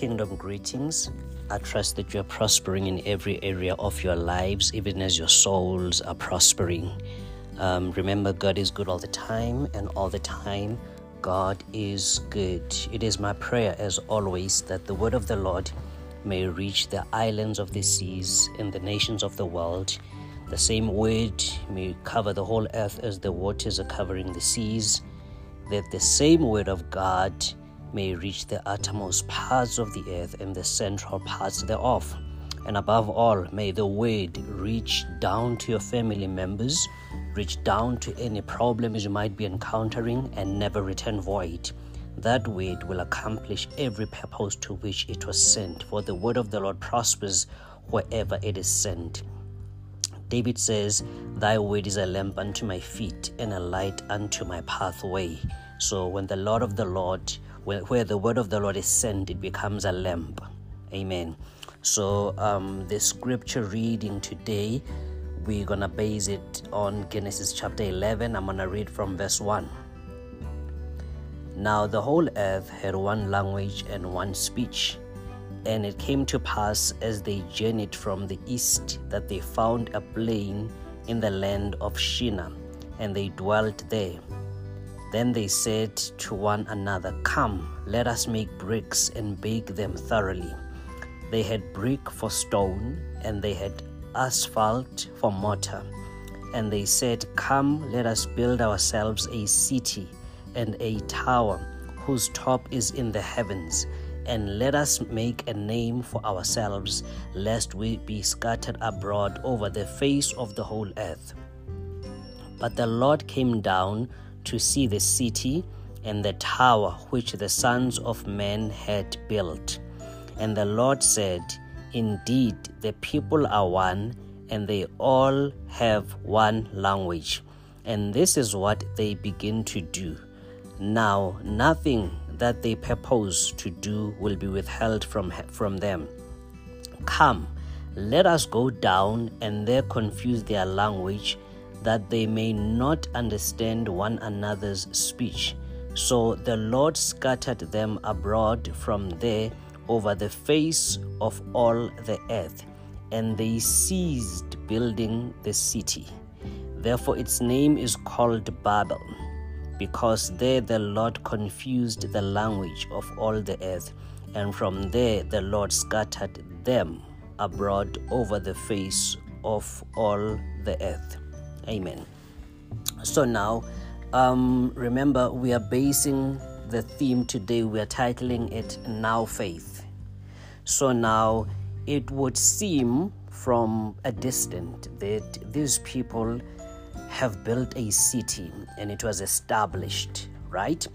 Kingdom greetings. I trust that you are prospering in every area of your lives, even as your souls are prospering. Um, remember, God is good all the time, and all the time, God is good. It is my prayer, as always, that the word of the Lord may reach the islands of the seas and the nations of the world. The same word may cover the whole earth as the waters are covering the seas. That the same word of God may reach the uttermost parts of the earth and the central parts thereof. And above all, may the word reach down to your family members, reach down to any problems you might be encountering, and never return void. That word will accomplish every purpose to which it was sent, for the word of the Lord prospers wherever it is sent. David says, Thy word is a lamp unto my feet and a light unto my pathway. So when the Lord of the Lord, where the word of the Lord is sent, it becomes a lamp. Amen. So um, the scripture reading today, we're gonna base it on Genesis chapter 11. I'm gonna read from verse 1. Now the whole earth had one language and one speech. And it came to pass as they journeyed from the east that they found a plain in the land of Shinar, and they dwelt there. Then they said to one another, Come, let us make bricks and bake them thoroughly. They had brick for stone, and they had asphalt for mortar. And they said, Come, let us build ourselves a city and a tower whose top is in the heavens, and let us make a name for ourselves, lest we be scattered abroad over the face of the whole earth. But the Lord came down to see the city and the tower which the sons of men had built. And the Lord said, Indeed, the people are one, and they all have one language. And this is what they begin to do. Now, nothing that they purpose to do will be withheld from, from them. Come, let us go down and there confuse their language that they may not understand one another's speech. So the Lord scattered them abroad from there over the face of all the earth, and they ceased building the city. Therefore, its name is called Babel, because there the Lord confused the language of all the earth, and from there the Lord scattered them abroad over the face of all the earth. Amen. So now, um, remember, we are basing the theme today, we are titling it Now Faith. So now, it would seem from a distance that these people have built a city and it was established, right?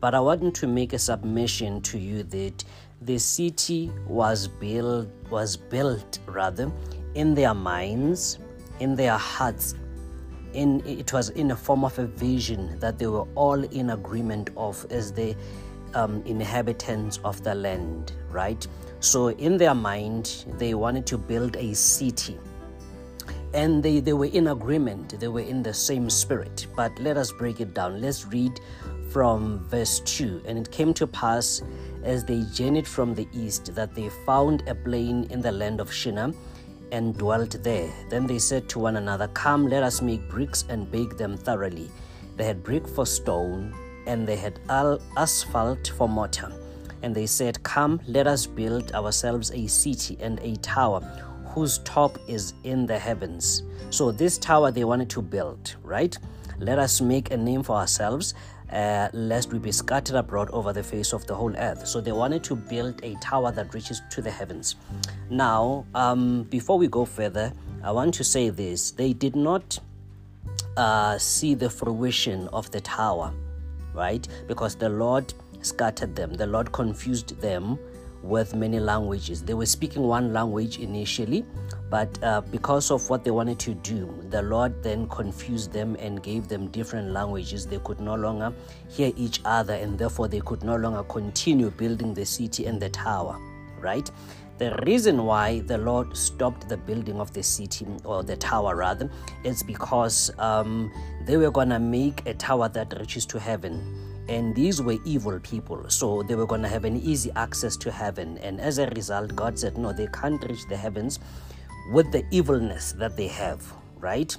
But I want to make a submission to you that the city was built was built rather in their minds, in their hearts, in it was in a form of a vision that they were all in agreement of as the um, inhabitants of the land right? So in their mind they wanted to build a city. And they, they were in agreement. They were in the same spirit. But let us break it down. Let's read from verse 2 and it came to pass as they journeyed from the east that they found a plain in the land of shinar and dwelt there. Then they said to one another, Come, let us make bricks and bake them thoroughly. They had brick for stone, and they had asphalt for mortar. And they said, Come, let us build ourselves a city and a tower whose top is in the heavens. So, this tower they wanted to build, right? Let us make a name for ourselves uh, lest we be scattered abroad over the face of the whole earth. So they wanted to build a tower that reaches to the heavens. Now, um, before we go further, I want to say this they did not uh, see the fruition of the tower, right? Because the Lord scattered them, the Lord confused them with many languages. They were speaking one language initially, but uh, because of what they wanted to do, the Lord then confused them and gave them different languages. They could no longer hear each other, and therefore they could no longer continue building the city and the tower, right? The reason why the Lord stopped the building of the city, or the tower rather, is because um, they were going to make a tower that reaches to heaven. And these were evil people, so they were going to have an easy access to heaven. And as a result, God said, No, they can't reach the heavens with the evilness that they have, right?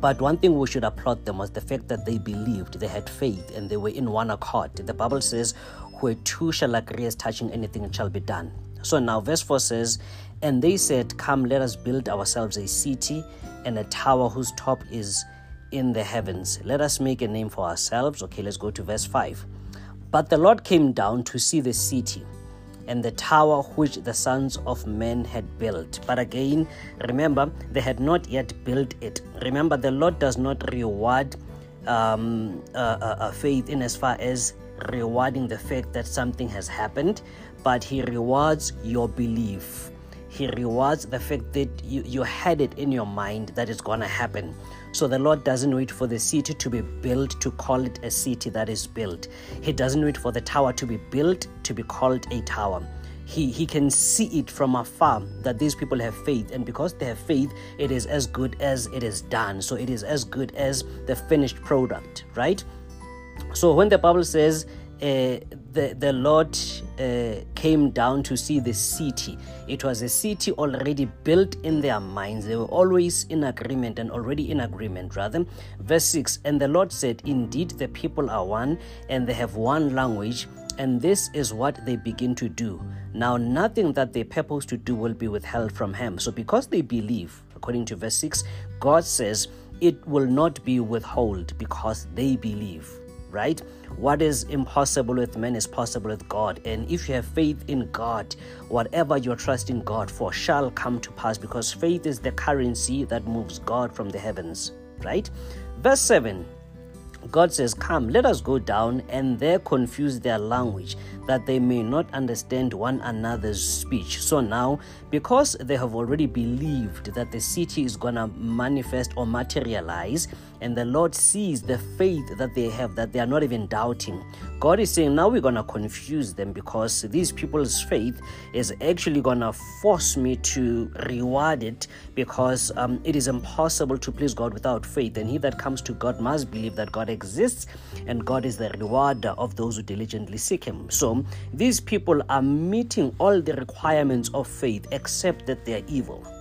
But one thing we should applaud them was the fact that they believed, they had faith, and they were in one accord. The Bible says, Where two shall agree as touching anything, it shall be done. So now, verse 4 says, And they said, Come, let us build ourselves a city and a tower whose top is in the heavens. Let us make a name for ourselves. Okay, let's go to verse 5. But the Lord came down to see the city and the tower which the sons of men had built. But again, remember, they had not yet built it. Remember, the Lord does not reward um, uh, uh, uh faith in as far as rewarding the fact that something has happened, but He rewards your belief. He rewards the fact that you, you had it in your mind that it's going to happen. So the Lord doesn't wait for the city to be built to call it a city that is built. He doesn't wait for the tower to be built to be called a tower. He, he can see it from afar that these people have faith, and because they have faith, it is as good as it is done. So it is as good as the finished product, right? So when the Bible says uh, the, the Lord uh, came down to see the city. It was a city already built in their minds. They were always in agreement and already in agreement, rather. Verse 6 And the Lord said, Indeed, the people are one, and they have one language, and this is what they begin to do. Now, nothing that they purpose to do will be withheld from him. So, because they believe, according to verse 6, God says, It will not be withheld because they believe right? What is impossible with men is possible with God. And if you have faith in God, whatever you're trusting God for shall come to pass because faith is the currency that moves God from the heavens, right? Verse 7 God says, Come, let us go down and there confuse their language, that they may not understand one another's speech. So now, because they have already believed that the city is going to manifest or materialize, and the Lord sees the faith that they have, that they are not even doubting, God is saying, Now we're going to confuse them because these people's faith is actually going to force me to reward it because um, it is impossible to please God without faith. And he that comes to God must believe that God exists and God is the rewarder of those who diligently seek Him. So these people are meeting all the requirements of faith except that they are evil.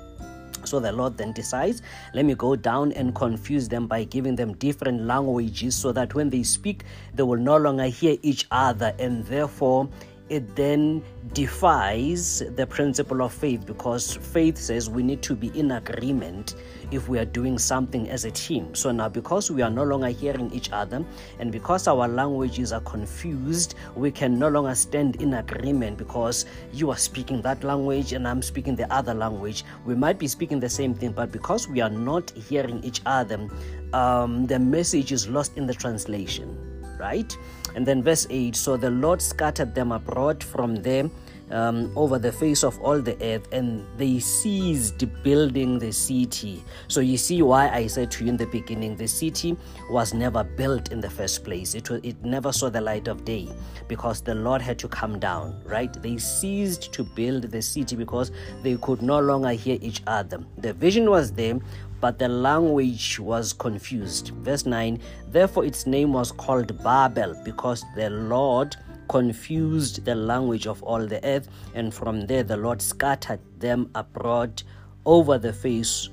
So the Lord then decides, let me go down and confuse them by giving them different languages so that when they speak, they will no longer hear each other and therefore it then defies the principle of faith because faith says we need to be in agreement if we are doing something as a team. So now, because we are no longer hearing each other and because our languages are confused, we can no longer stand in agreement because you are speaking that language and I'm speaking the other language. We might be speaking the same thing, but because we are not hearing each other, um, the message is lost in the translation, right? And then verse 8 So the Lord scattered them abroad from there um, over the face of all the earth, and they ceased building the city. So you see why I said to you in the beginning, the city was never built in the first place. It was, it never saw the light of day because the Lord had to come down. Right? They ceased to build the city because they could no longer hear each other. The vision was there, but the language was confused. Verse 9 Therefore, its name was called Babel, because the Lord confused the language of all the earth, and from there the Lord scattered them abroad over the face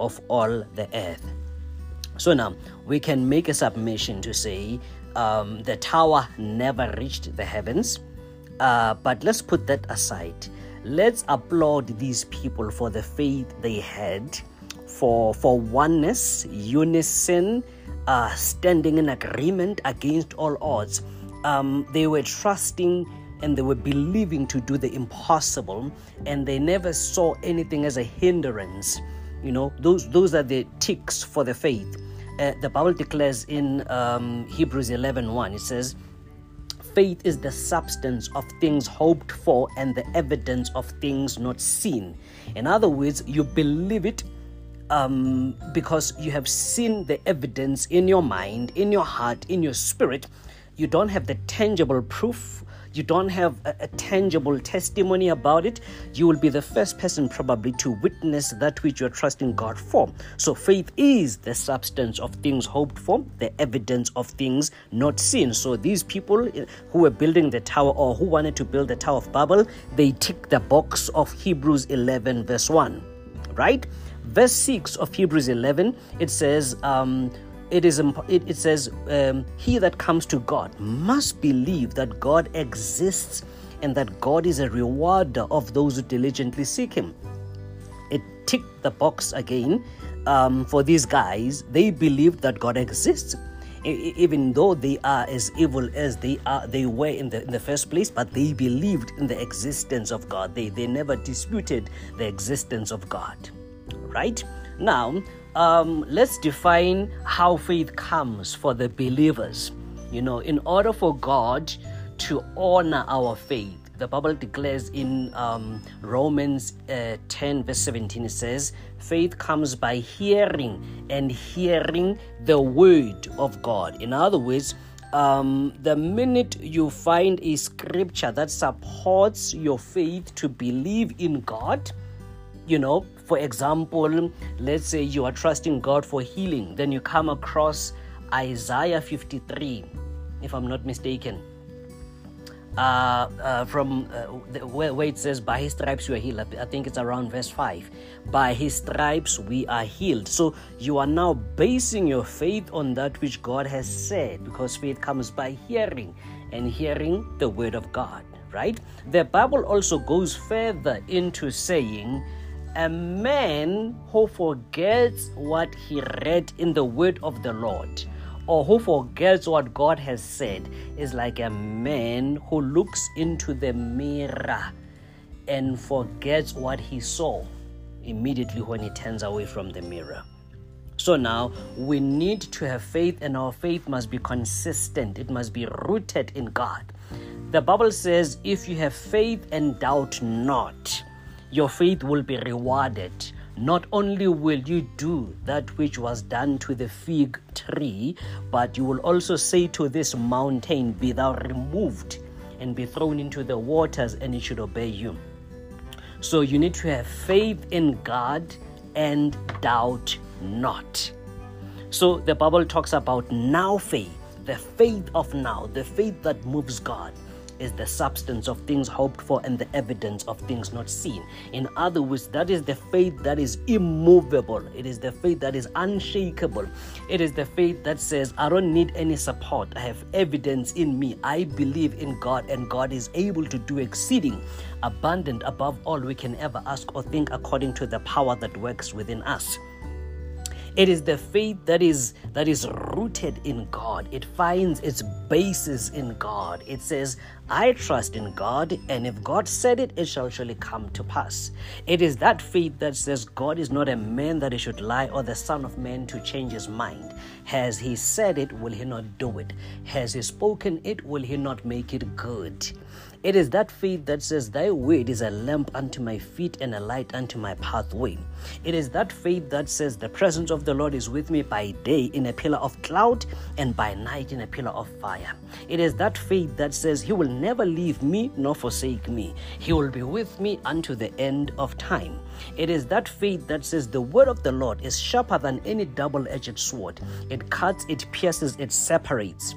of all the earth. So now we can make a submission to say um, the tower never reached the heavens, uh, but let's put that aside. Let's applaud these people for the faith they had for, for oneness, unison, uh, standing in agreement against all odds. Um, they were trusting and they were believing to do the impossible, and they never saw anything as a hindrance. You know, those those are the ticks for the faith. Uh, the Bible declares in um, Hebrews 11 1, it says, Faith is the substance of things hoped for and the evidence of things not seen. In other words, you believe it um, because you have seen the evidence in your mind, in your heart, in your spirit you don't have the tangible proof, you don't have a, a, tangible testimony about it, you will be the first person probably to witness that which you're trusting God for. So faith is the substance of things hoped for, the evidence of things not seen. So these people who were building the tower or who wanted to build the Tower of Babel, they tick the box of Hebrews 11, verse 1, right? Verse 6 of Hebrews 11, it says, um, it is it, it says um, he that comes to god must believe that god exists and that god is a rewarder of those who diligently seek him. It ticked the box again um, for these guys they believed that god exists even though they are as evil as they are they were in the in the first place but they believed in the existence of god. They they never disputed the existence of god right now um, let's define how faith comes for the believers. You know, in order for God to honor our faith, the Bible declares in um, Romans uh, 10, verse 17, it says, Faith comes by hearing, and hearing the word of God. In other words, um, the minute you find a scripture that supports your faith to believe in God, you know, for example, let's say you are trusting God for healing, then you come across Isaiah 53, if I'm not mistaken. Uh, uh, from uh, where, where, it says, By his stripes you are healed. I think it's around verse 5. By his stripes we are healed. So you are now basing your faith on that which God has said, because faith comes by hearing, and hearing the word of God, right? The Bible also goes further into saying, a man who forgets what he read in the word of the Lord or who forgets what God has said is like a man who looks into the mirror and forgets what he saw immediately when he turns away from the mirror. So now we need to have faith, and our faith must be consistent, it must be rooted in God. The Bible says, If you have faith and doubt not, your faith will be rewarded. Not only will you do that which was done to the fig tree, but you will also say to this mountain, Be thou removed and be thrown into the waters, and it should obey you. So you need to have faith in God and doubt not. So the Bible talks about now faith, the faith of now, the faith that moves God is the substance of things hoped for and the evidence of things not seen. In other words, that is the faith that is immovable. It is the faith that is unshakable. It is the faith that says, I don't need any support. I have evidence in me. I believe in God, and God is able to do exceeding abundant above all we can ever ask or think according to the power that works within us. It is the faith that is that is rooted in God. It finds its basis in God. It says, I trust in God, and if God said it, it shall surely come to pass. It is that faith that says God is not a man that he should lie, or the Son of Man to change his mind. Has he said it, will he not do it? Has he spoken it, will he not make it good? It is that faith that says, Thy word is a lamp unto my feet and a light unto my pathway. It is that faith that says, The presence of the Lord is with me by day in a pillar of cloud and by night in a pillar of fire. It is that faith that says, He will never leave me nor forsake me. He will be with me unto the end of time. It is that faith that says, The word of the Lord is sharper than any double edged sword. It cuts, it pierces, it separates.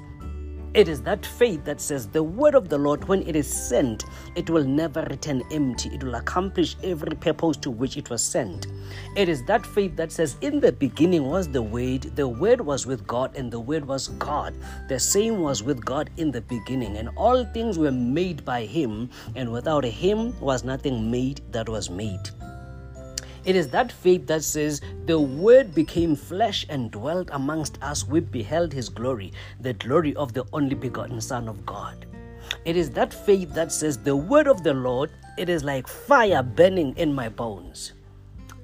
It is that faith that says the word of the Lord, when it is sent, it will never return empty. It will accomplish every purpose to which it was sent. It is that faith that says, In the beginning was the Word, the Word was with God, and the Word was God. The same was with God in the beginning, and all things were made by Him, and without Him was nothing made that was made. It is that faith that says, The Word became flesh and dwelt amongst us. We beheld His glory, the glory of the only begotten Son of God. It is that faith that says, The Word of the Lord, it is like fire burning in my bones.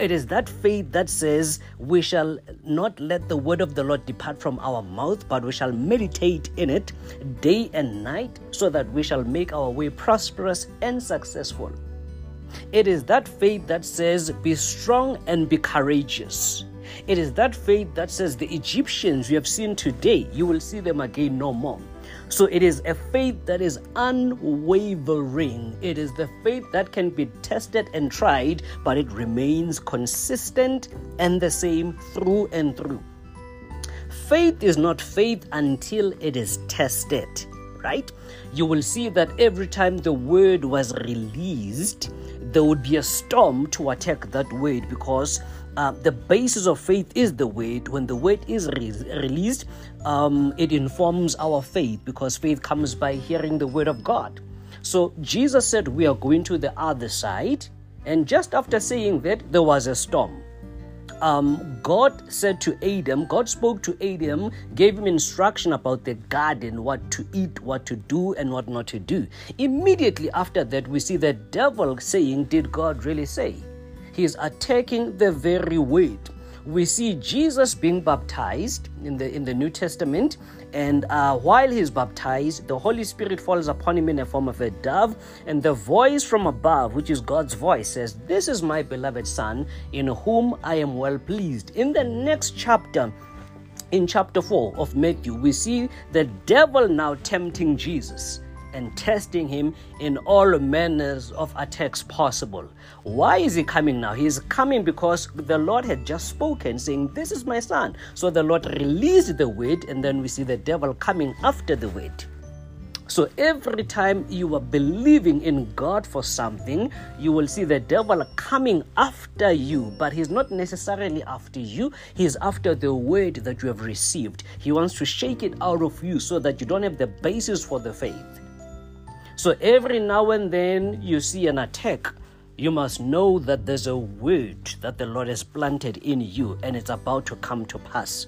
It is that faith that says, We shall not let the word of the Lord depart from our mouth, but we shall meditate in it day and night, so that we shall make our way prosperous and successful. It is that faith that says, Be strong and be courageous. It is that faith that says, The Egyptians you have seen today, you will see them again no more. So it is a faith that is unwavering. It is the faith that can be tested and tried, but it remains consistent and the same through and through. Faith is not faith until it is tested, right? You will see that every time the word was released, there would be a storm to attack that word because uh, the basis of faith is the word. When the word is re- released, um, it informs our faith because faith comes by hearing the word of God. So Jesus said, We are going to the other side. And just after saying that, there was a storm. Um, God said to Adam, God spoke to Adam, gave him instruction about the garden, what to eat, what to do, and what not to do. Immediately after that, we see the devil saying, Did God really say? He's attacking the very word. We see Jesus being baptized in the in the New Testament, and uh, while he's baptized, the Holy Spirit falls upon him in the form of a dove, and the voice from above, which is God's voice, says, "This is my beloved Son, in whom I am well pleased." In the next chapter, in chapter 4 of Matthew, we see the devil now tempting Jesus and testing him in all manners of attacks possible. Why is he coming now? He is coming because the Lord had just spoken, saying, This is my son. So the Lord released the word, and then we see the devil coming after the word. So every time you are believing in God for something, you will see the devil coming after you, but he's not necessarily after you, he's after the word that you have received. He wants to shake it out of you so that you don't have the basis for the faith. So every now and then you see an attack, you must know that there's a word that the Lord has planted in you and it's about to come to pass.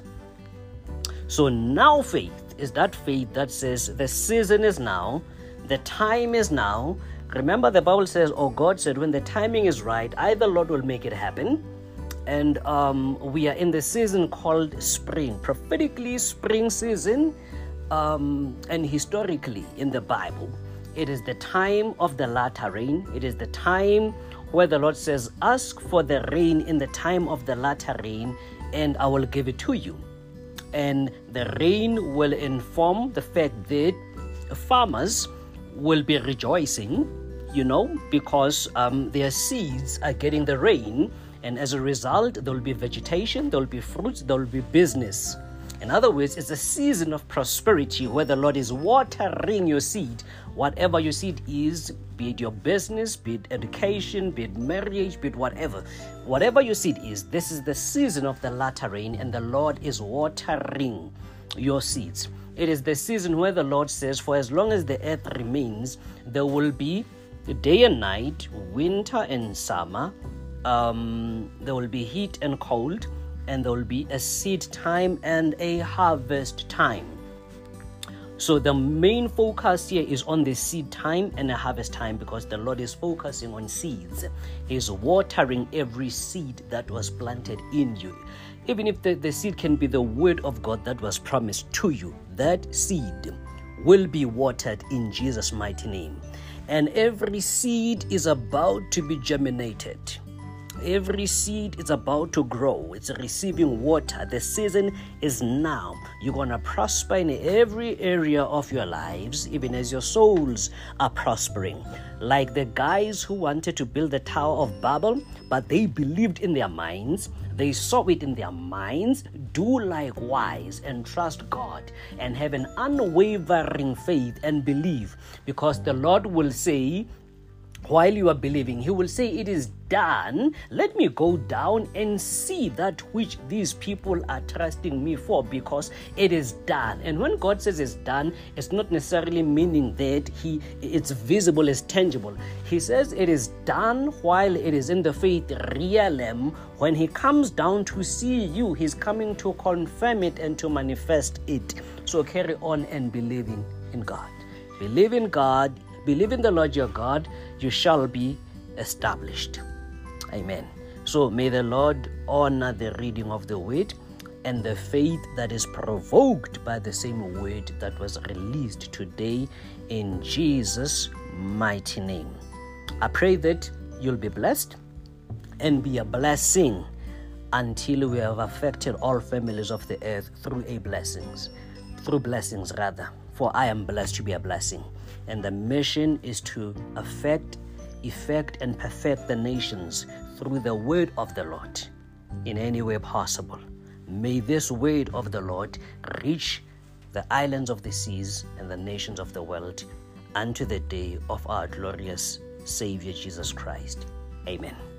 So now faith is that faith that says the season is now, the time is now. Remember, the Bible says, or God said, when the timing is right, either Lord will make it happen. And um, we are in the season called spring, prophetically, spring season, um, and historically in the Bible. It is the time of the latter rain. It is the time where the Lord says, Ask for the rain in the time of the latter rain, and I will give it to you. And the rain will inform the fact that farmers will be rejoicing, you know, because um, their seeds are getting the rain. And as a result, there will be vegetation, there will be fruits, there will be business. In other words, it's a season of prosperity where the Lord is watering your seed whatever your seed is, be it your business, be it education, be it marriage, be it whatever, whatever your seed is, this is the season of the latter rain, and the Lord is watering your seeds. It is the season where the Lord says, For as long as the earth remains, there will be day and night, winter and summer, um, there will be heat and cold, and there will be a seed time and a harvest time. So the main focus here is on the seed time and the harvest time because the Lord is focusing on seeds. He's watering every seed that was planted in you. Even if the, the seed can be the word of God that was promised to you, that seed will be watered in Jesus' mighty name. And every seed is about to be germinated. Every seed is about to grow, it's receiving water. The season is now. You're going to prosper in every area of your lives, even as your souls are prospering. Like the guys who wanted to build the Tower of Babel, but they believed in their minds, they saw it in their minds. Do likewise and trust God and have an unwavering faith and believe, because the Lord will say, while you are believing, he will say, It is done. Let me go down and see that which these people are trusting me for because it is done. And when God says it's done, it's not necessarily meaning that he it's visible, it's tangible. He says it is done while it is in the faith realm. When he comes down to see you, he's coming to confirm it and to manifest it. So carry on and believing in God. Believe in God Believe in the Lord your God, you shall be established. Amen. So may the Lord honor the reading of the word and the faith that is provoked by the same word that was released today in Jesus' mighty name. I pray that you'll be blessed and be a blessing until we have affected all families of the earth through a blessings through blessings rather for I am blessed to be a blessing. And the mission is to affect, effect, and perfect the nations through the word of the Lord in any way possible. May this word of the Lord reach the islands of the seas and the nations of the world unto the day of our glorious Savior Jesus Christ. Amen.